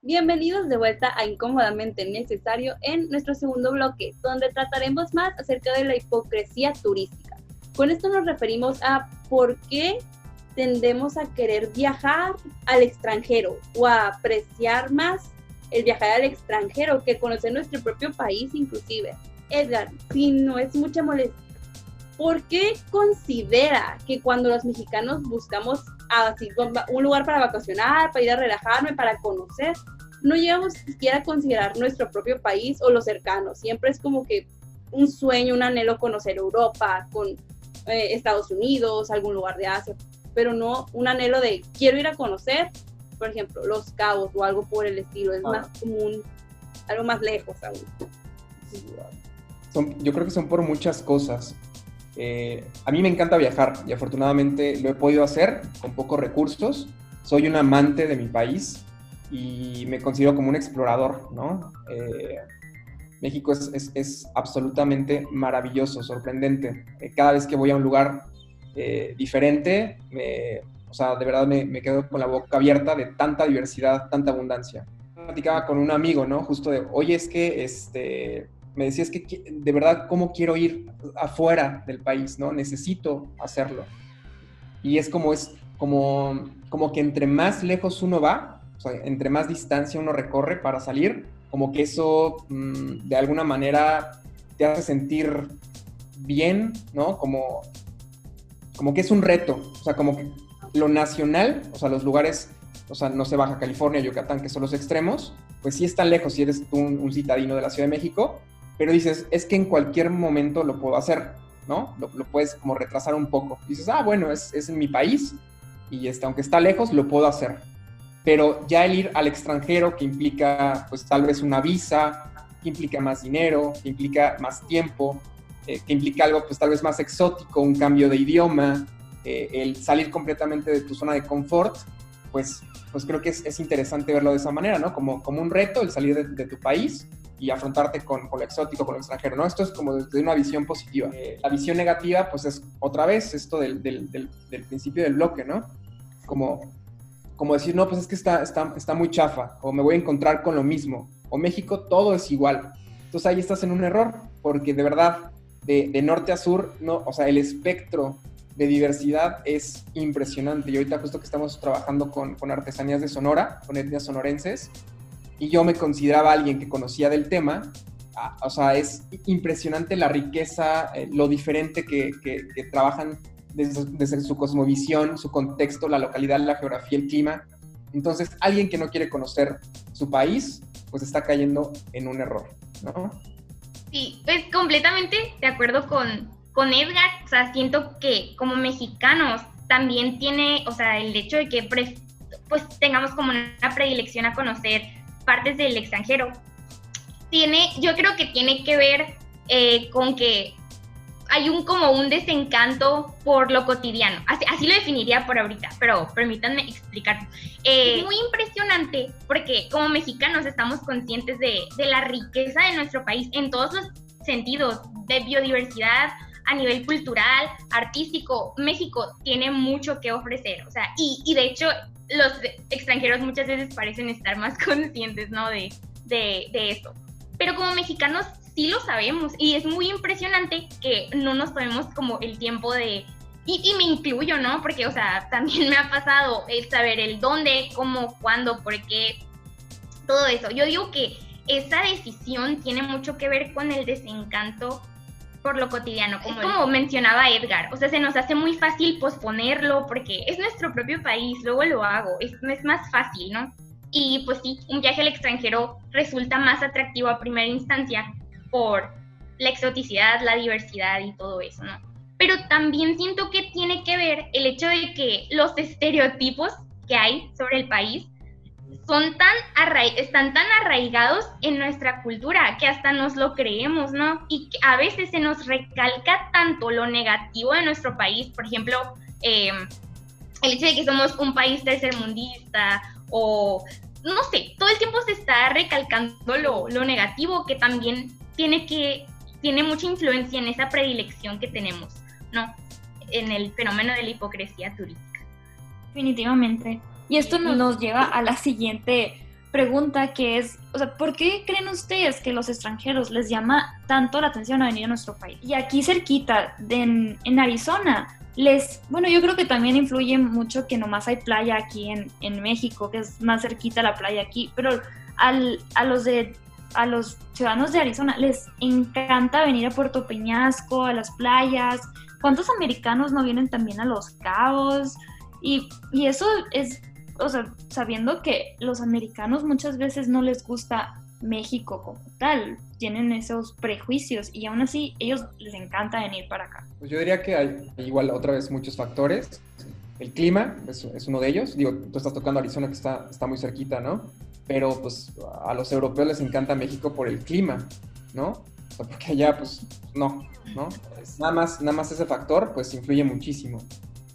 Bienvenidos de vuelta a Incómodamente Necesario en nuestro segundo bloque, donde trataremos más acerca de la hipocresía turística. Con esto nos referimos a por qué tendemos a querer viajar al extranjero o a apreciar más el viajar al extranjero que conocer nuestro propio país inclusive. Edgar, si no es mucha molestia, ¿por qué considera que cuando los mexicanos buscamos así, un lugar para vacacionar, para ir a relajarme, para conocer, no llegamos siquiera a considerar nuestro propio país o lo cercano. Siempre es como que un sueño, un anhelo conocer Europa, con eh, Estados Unidos, algún lugar de Asia, pero no un anhelo de quiero ir a conocer, por ejemplo, Los Cabos o algo por el estilo. Es más ah. común, algo más lejos aún. yo creo que son por muchas cosas. Eh, a mí me encanta viajar y afortunadamente lo he podido hacer con pocos recursos. Soy un amante de mi país y me considero como un explorador, ¿no? Eh, México es, absolutamente maravilloso, sorprendente. Eh, cada vez que voy a un lugar diferente, o sea, de verdad me, me, quedo con la boca abierta de tanta diversidad, tanta abundancia. Platicaba con un amigo, ¿no? Justo de, oye, es que este, me decías que de verdad cómo quiero ir afuera del país, ¿no? Necesito hacerlo. Y es como es como como que entre más lejos uno va, o sea, entre más distancia uno recorre para salir, como que eso mm, de alguna manera te hace sentir bien, ¿no? Como como que es un reto, o sea, como que lo nacional, o sea, los lugares, o sea, no sé, Baja California, Yucatán, que son los extremos, pues sí están lejos si eres tú un, un citadino de la Ciudad de México, pero dices, es que en cualquier momento lo puedo hacer, ¿no? Lo, puedes como retrasar un poco. Dices, ah, bueno, es, es en mi país y este, aunque está lejos, lo puedo hacer. Pero ya el ir al extranjero, que implica, pues tal vez una visa, que implica más dinero, que implica más tiempo, eh, que implica algo, pues tal vez más exótico, un cambio de idioma, eh, el salir completamente de tu zona de confort, pues, pues creo que es, es interesante verlo de esa manera, ¿no? Como, como un reto el salir de, de tu país y afrontarte con, con, lo exótico, con lo extranjero, ¿no? Esto es como desde una visión positiva. Eh, la visión negativa, pues es otra vez esto del, del, del, principio del bloque, ¿no? Como, como decir, no, pues es que está, está, está muy chafa, o me voy a encontrar con lo mismo, o México todo es igual. Entonces ahí estás en un error, porque de verdad, de, de norte a sur, no, o sea, el espectro de diversidad es impresionante. Y ahorita justo que estamos trabajando con, con artesanías de Sonora, con etnias sonorenses, y yo me consideraba alguien que conocía del tema, o sea, es impresionante la riqueza, eh, lo diferente que, que, trabajan desde, desde, su cosmovisión, su contexto, la localidad, la geografía, el clima. Entonces, alguien que no quiere conocer su país, pues está cayendo en un error, ¿no? Sí, pues completamente de acuerdo con, con Edgar. O sea, siento que como mexicanos también tiene, o sea, el hecho de que pues tengamos como una predilección a conocer partes del extranjero. Tiene, yo creo que tiene que ver eh, con que hay un como un desencanto por lo cotidiano. Así, lo definiría por ahorita, pero permítanme explicar. Eh, es muy impresionante porque como mexicanos estamos conscientes de, de, la riqueza de nuestro país en todos los sentidos, de biodiversidad, a nivel cultural, artístico. México tiene mucho que ofrecer, o sea, y, y de hecho los extranjeros muchas veces parecen estar más conscientes, ¿no? De, de, de esto. Pero como mexicanos sí lo sabemos y es muy impresionante que no nos tomemos como el tiempo de... Y, y, me incluyo, ¿no? Porque, o sea, también me ha pasado el saber el dónde, cómo, cuándo, por qué, todo eso. Yo digo que esa decisión tiene mucho que ver con el desencanto por lo cotidiano, como, como mencionaba Edgar. O sea, se nos hace muy fácil posponerlo porque es nuestro propio país, luego lo hago, es, es más fácil, ¿no? Y pues sí, un viaje al extranjero resulta más atractivo a primera instancia por la exoticidad, la diversidad y todo eso, ¿no? Pero también siento que tiene que ver el hecho de que los estereotipos que hay sobre el país son tan están tan arraigados en nuestra cultura que hasta nos lo creemos, ¿no? Y a veces se nos recalca tanto lo negativo de nuestro país, por ejemplo, em, el hecho de que somos un país tercermundista o no sé, todo el tiempo se está recalcando lo, lo negativo que también tiene que tiene mucha influencia en esa predilección que tenemos, ¿no? En el fenómeno de la hipocresía turística. Definitivamente. Y esto nos lleva a la siguiente pregunta que es, o sea, ¿por qué creen ustedes que los extranjeros les llama tanto la atención a venir a nuestro país? Y aquí cerquita, en, en, Arizona, les, bueno, yo creo que también influye mucho que nomás hay playa aquí en, en México, que es más cerquita la playa aquí, pero al, a los de a los ciudadanos de Arizona les encanta venir a Puerto Peñasco, a las playas. ¿Cuántos americanos no vienen también a Los Cabos? Y, y eso es o sea, sabiendo que los americanos muchas veces no les gusta México como tal, tienen esos prejuicios y aún así ellos les encanta venir para acá. Pues yo diría que hay igual otra vez muchos factores. El clima es, es uno de ellos. Digo, tú estás tocando Arizona que está, está muy cerquita, ¿no? Pero pues a los europeos les encanta México por el clima, ¿no? porque allá pues no, ¿no? nada, más, nada más ese factor pues influye muchísimo.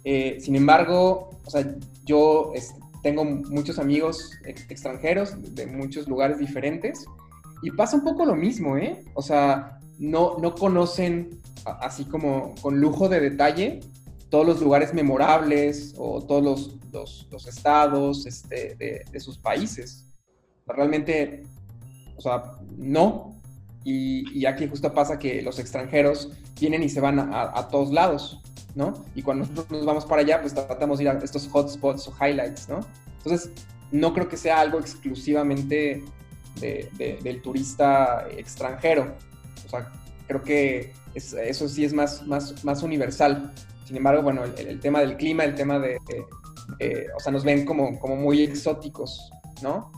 Eh, sin embargo, o sea, yo este, tengo muchos amigos extranjeros de muchos lugares diferentes y pasa un poco lo mismo, ¿eh? O sea, no, no conocen así como con lujo de detalle todos los lugares memorables o todos los, los, estados este, de, sus países. Realmente, o sea, no. Y, aquí justo pasa que los extranjeros vienen y se van a, a todos lados. ¿No? Y cuando nosotros nos vamos para allá, pues tratamos de ir a estos hotspots o highlights, ¿no? Entonces, no creo que sea algo exclusivamente del turista extranjero. O sea, creo que eso sí es más, más, más universal. Sin embargo, bueno, el, tema del clima, el tema de, o sea, nos ven como, como muy exóticos, ¿no?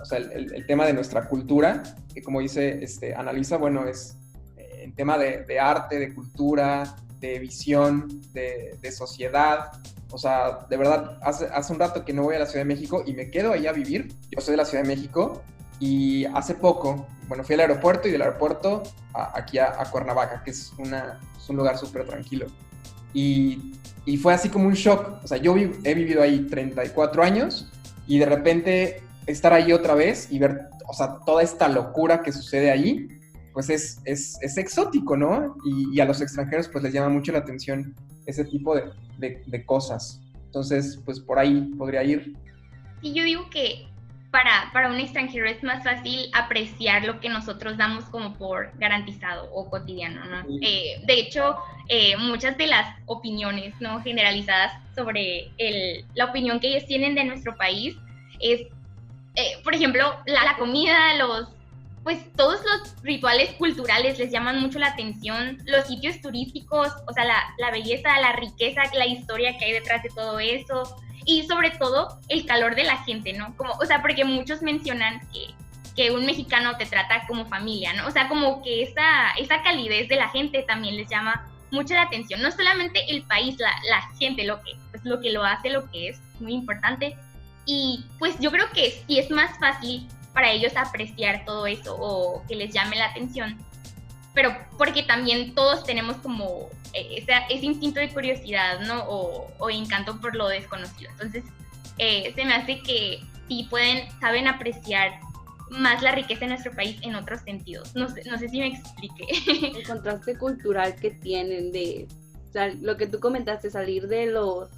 O sea, el, tema de nuestra cultura, que como dice, este, analiza, bueno, es eh, tema de, de arte, de cultura, de visión, de, sociedad. O sea, de verdad, hace, hace un rato que no voy a la Ciudad de México y me quedo ahí a vivir. Yo soy de la Ciudad de México y hace poco, bueno, fui al aeropuerto y del aeropuerto aquí a, Cuernavaca, que es, una, es un lugar súper tranquilo. Y, y, fue así como un shock. O sea, yo he vivido ahí 34 años y de repente estar ahí otra vez y ver, o sea, toda esta locura que sucede ahí pues es, es, es exótico, ¿no? Y, a los extranjeros pues les llama mucho la atención ese tipo de, de, cosas. Entonces, pues por ahí podría ir. Sí, yo digo que para, para, un extranjero es más fácil apreciar lo que nosotros damos como por garantizado o cotidiano, ¿no? Eh, de hecho, eh, muchas de las opiniones no generalizadas sobre el, la opinión que ellos tienen de nuestro país es, eh, por ejemplo, la, la comida, los pues todos los rituales culturales les llaman mucho la atención, los sitios turísticos, o sea, la, belleza, la riqueza, la historia que hay detrás de todo eso y sobre todo el calor de la gente, ¿no? Como, o sea, porque muchos mencionan que, que un mexicano te trata como familia, ¿no? O sea, como que esa, esa calidez de la gente también les llama mucho la atención, no solamente el país, la, la gente, lo que, pues, lo que lo hace, lo que es muy importante. Y pues yo creo que sí es más fácil para ellos apreciar todo eso o que les llame la atención. Pero porque también todos tenemos como eh, ese, ese instinto de curiosidad, ¿no? O, o, encanto por lo desconocido. Entonces, eh, se me hace que sí pueden, saben apreciar más la riqueza de nuestro país en otros sentidos. No sé, no sé si me expliqué. El contraste cultural que tienen de o sea, lo que tú comentaste, salir de lo,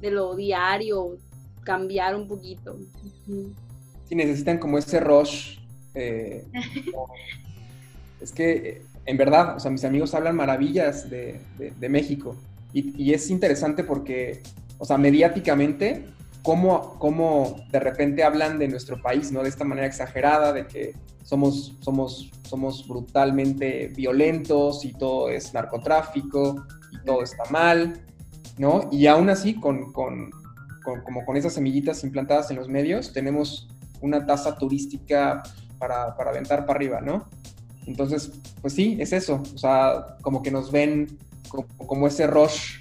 de lo diario, cambiar un poquito necesitan como ese rush. Eh, es que, en verdad, o sea, mis amigos hablan maravillas de, México. Y, es interesante porque, o sea, mediáticamente, cómo, cómo de repente hablan de nuestro país, ¿no? De esta manera exagerada, de que somos, somos, somos brutalmente violentos y todo es narcotráfico y todo está mal, ¿no? Y aún así, con, con, como con esas semillitas implantadas en los medios, tenemos una tasa turística para, para aventar para arriba, ¿no? Entonces, pues sí, es eso. O sea, como que nos ven como, ese rush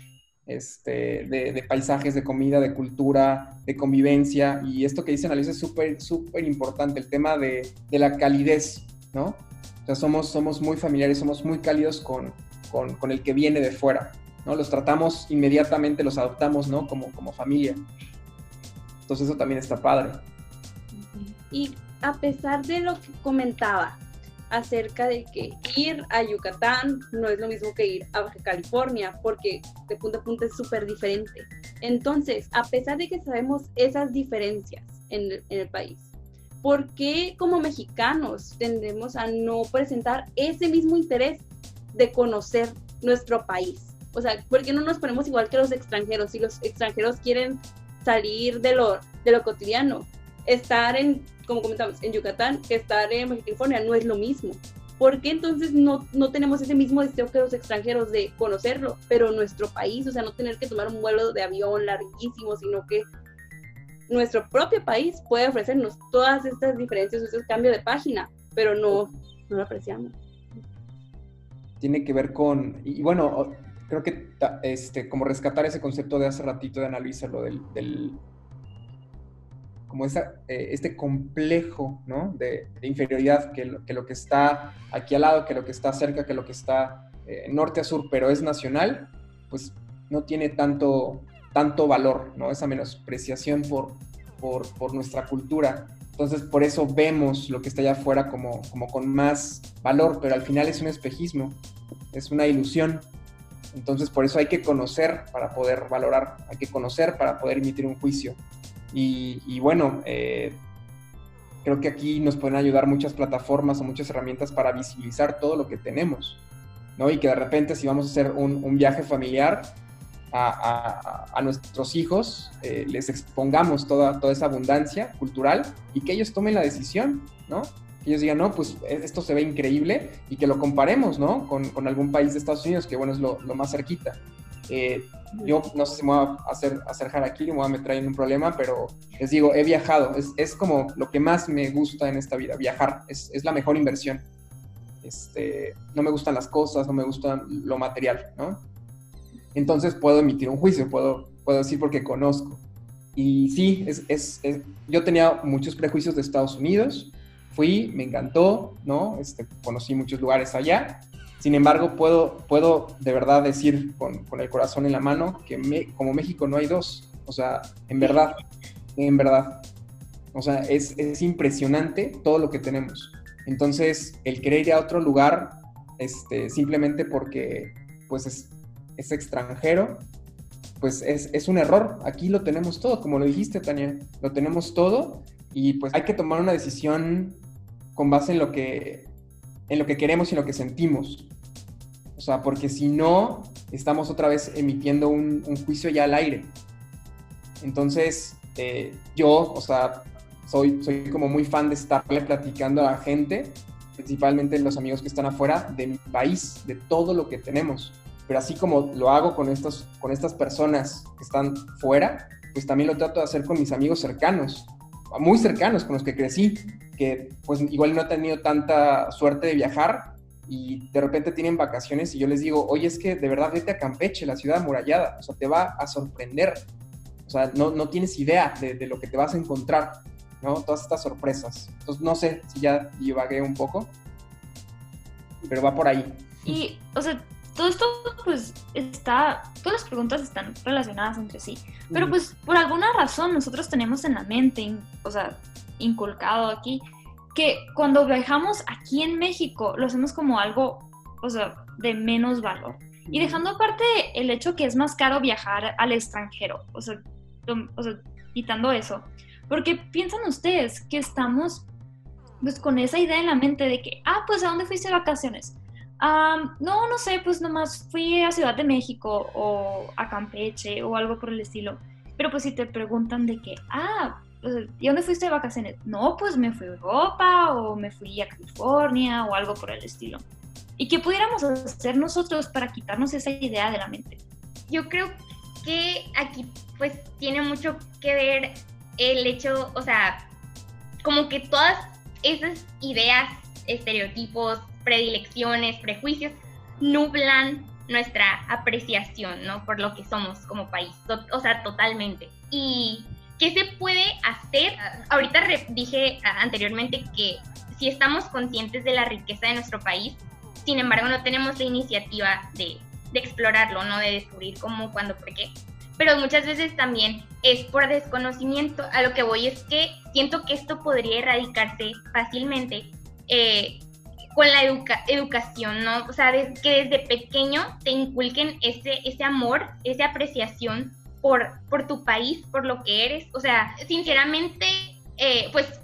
este, de, paisajes, de comida, de cultura, de convivencia. Y esto que dice Analisa es súper, súper importante, el tema de, la calidez, ¿no? O sea, somos, somos muy familiares, somos muy cálidos con, con, el que viene de fuera, ¿no? Los tratamos inmediatamente, los adoptamos, ¿no? Como, como familia. Entonces eso también está padre. Y a pesar de lo que comentaba acerca de que ir a Yucatán no es lo mismo que ir a Baja California, porque de punto a punto es súper diferente. Entonces, a pesar de que sabemos esas diferencias en el, país, ¿por qué como mexicanos tendemos a no presentar ese mismo interés de conocer nuestro país? O sea, ¿por qué no nos ponemos igual que los extranjeros? Si los extranjeros quieren salir de lo, de lo cotidiano, estar en, como comentamos, en Yucatán, que estar en California no es lo mismo. ¿Por qué entonces no, no tenemos ese mismo deseo que los extranjeros de conocerlo, pero nuestro país, o sea, no tener que tomar un vuelo de avión larguísimo, sino que nuestro propio país puede ofrecernos todas estas diferencias, estos cambios de página, pero no, no lo apreciamos. Tiene que ver con, y bueno, creo que este, como rescatar ese concepto de hace ratito de Ana lo del, del como esa, eh, este complejo ¿no? de, inferioridad, que lo, que lo, que está aquí al lado, que lo que está cerca, que lo que está eh, norte a sur, pero es nacional, pues no tiene tanto, tanto valor, ¿no? esa menospreciación por, por, por, nuestra cultura. Entonces, por eso vemos lo que está allá afuera como, como con más valor, pero al final es un espejismo, es una ilusión. Entonces, por eso hay que conocer para poder valorar, hay que conocer para poder emitir un juicio. Y, bueno, eh, creo que aquí nos pueden ayudar muchas plataformas o muchas herramientas para visibilizar todo lo que tenemos, ¿no? Y que de repente si vamos a hacer un, viaje familiar a, nuestros hijos, eh, les expongamos toda, toda esa abundancia cultural y que ellos tomen la decisión, ¿no? Que ellos digan, no, pues e, esto se ve increíble y que lo comparemos, ¿no? Con, algún país de Estados Unidos, que bueno, es lo, lo más cerquita. Eh, yo no sé si me voy a hacer, hacer aquí, me voy a meter en un problema, pero les digo, he viajado, es, es, como lo que más me gusta en esta vida, viajar, es, es, la mejor inversión. Este, no me gustan las cosas, no me gusta lo material, ¿no? Entonces puedo emitir un juicio, puedo, puedo decir porque conozco. Y sí, es, es, yo tenía muchos prejuicios de Estados Unidos, fui, me encantó, ¿no? Este, conocí muchos lugares allá, sin embargo, puedo, puedo de verdad decir con, el corazón en la mano que como México no hay dos. O sea, en verdad, en verdad. O sea, es, impresionante todo lo que tenemos. Entonces, el querer ir a otro lugar, este, simplemente porque pues es, extranjero, pues es, es, un error. Aquí lo tenemos todo, como lo dijiste, Tania, lo tenemos todo y pues hay que tomar una decisión con base en lo que, en lo que queremos y en lo que sentimos. O sea, porque si no, estamos otra vez emitiendo un, juicio ya al aire. Entonces, eh, yo, o sea, soy, soy como muy fan de estarle platicando a la gente, principalmente los amigos que están afuera, de mi país, de todo lo que tenemos. Pero así como lo hago con, estos, con estas personas que están fuera, pues también lo trato de hacer con mis amigos cercanos, muy cercanos, con los que crecí, que pues igual no he tenido tanta suerte de viajar, y de repente tienen vacaciones y yo les digo, oye, es que de verdad vete a Campeche, la ciudad amurallada, o sea, te va a sorprender, o sea, no, no tienes idea de, de, lo que te vas a encontrar, ¿no? Todas estas sorpresas. Entonces, no sé si ya divagué un poco, pero va por ahí. Y, o sea, todo esto, pues, está, todas las preguntas están relacionadas entre sí, pero pues, por alguna razón nosotros tenemos en la mente, o sea, inculcado aquí, que cuando viajamos aquí en México lo hacemos como algo, o sea, de menos valor. Y dejando aparte el hecho que es más caro viajar al extranjero, o sea, quitando eso. Porque piensan ustedes que estamos pues con esa idea en la mente de que, ah, pues ¿a dónde fuiste de vacaciones? no, no sé, pues nomás fui a Ciudad de México o a Campeche o algo por el estilo. Pero pues si te preguntan de que, ah, ¿y dónde fuiste de vacaciones? No, pues me fui a Europa o me fui a California o algo por el estilo. ¿Y qué pudiéramos hacer nosotros para quitarnos esa idea de la mente? Yo creo que aquí pues tiene mucho que ver el hecho, o sea, como que todas esas ideas, estereotipos, predilecciones, prejuicios, nublan nuestra apreciación, ¿no? Por lo que somos como país, o sea, totalmente. Y ¿Qué se puede hacer? Ahorita dije anteriormente que si estamos conscientes de la riqueza de nuestro país, sin embargo no tenemos la iniciativa de, explorarlo, ¿no? De descubrir cómo, cuándo, por qué. Pero muchas veces también es por desconocimiento. A lo que voy es que siento que esto podría erradicarse fácilmente eh, con la educación, ¿no? O sea, que desde pequeño te inculquen ese, ese amor, esa apreciación por, por tu país, por lo que eres. O sea, sinceramente, eh, pues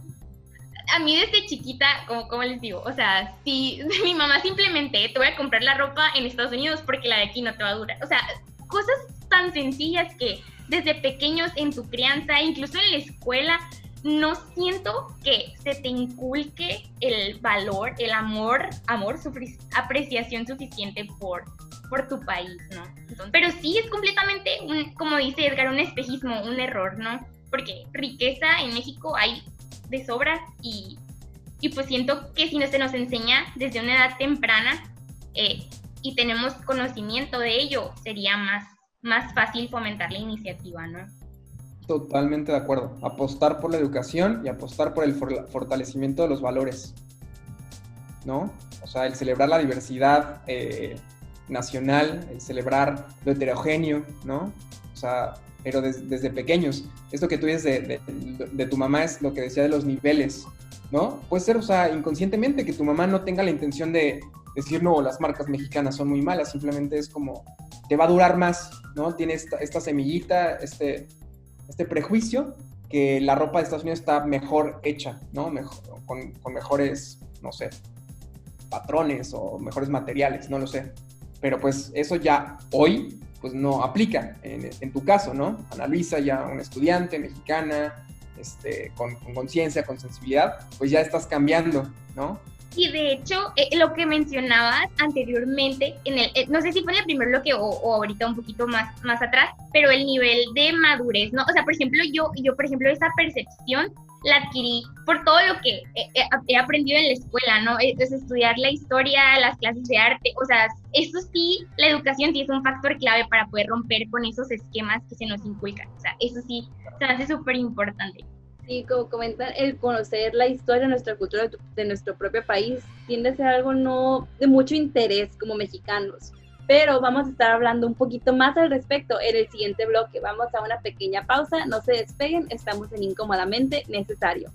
a mí desde chiquita, como, como les digo, o sea, si mi mamá simplemente te voy a comprar la ropa en Estados Unidos porque la de aquí no te va a durar. O sea, cosas tan sencillas que desde pequeños en tu crianza, incluso en la escuela, no siento que se te inculque el valor, el amor, amor, apreciación suficiente por, por tu país, ¿no? pero sí es completamente, como dice Edgar, un espejismo, un error, ¿no? Porque riqueza en México hay de sobra y, y pues siento que si no se nos enseña desde una edad temprana eh, y tenemos conocimiento de ello, sería más, más fácil fomentar la iniciativa, ¿no? Totalmente de acuerdo. Apostar por la educación y apostar por el fortalecimiento de los valores, ¿no? O sea, el celebrar la diversidad eh, nacional, el celebrar lo heterogéneo, ¿no? O sea, pero desde pequeños. Esto que tú dices de, de, tu mamá es lo que decía de los niveles, ¿no? Puede ser, o sea, inconscientemente que tu mamá no tenga la intención de decir, no, las marcas mexicanas son muy malas, simplemente es como, te va a durar más, ¿no? Tiene esta, esta semillita, este, este prejuicio que la ropa de Estados Unidos está mejor hecha, ¿no? Mejor, con, mejores, no sé, patrones o mejores materiales, no lo sé. Pero pues eso ya hoy pues no aplica en, tu caso, ¿no? Ana Luisa, ya una estudiante mexicana, este, con conciencia, con, sensibilidad, pues ya estás cambiando, ¿no? Y de hecho, eh, lo que mencionabas anteriormente, en el, eh, no sé si fue en el primer bloque o, o, ahorita un poquito más, más atrás, pero el nivel de madurez, ¿no? O sea, por ejemplo, yo, yo por ejemplo, esa percepción la adquirí por todo lo que he, aprendido en la escuela, ¿no? Es estudiar la historia, las clases de arte, o sea, eso sí, la educación sí es un factor clave para poder romper con esos esquemas que se nos inculcan, o sea, eso sí se hace súper importante. Sí, como comentan, el conocer la historia, nuestra cultura de nuestro propio país tiende a ser algo no de mucho interés como mexicanos. Pero vamos a estar hablando un poquito más al respecto en el siguiente bloque. Vamos a una pequeña pausa, no se despeguen, estamos en Incómodamente Necesario.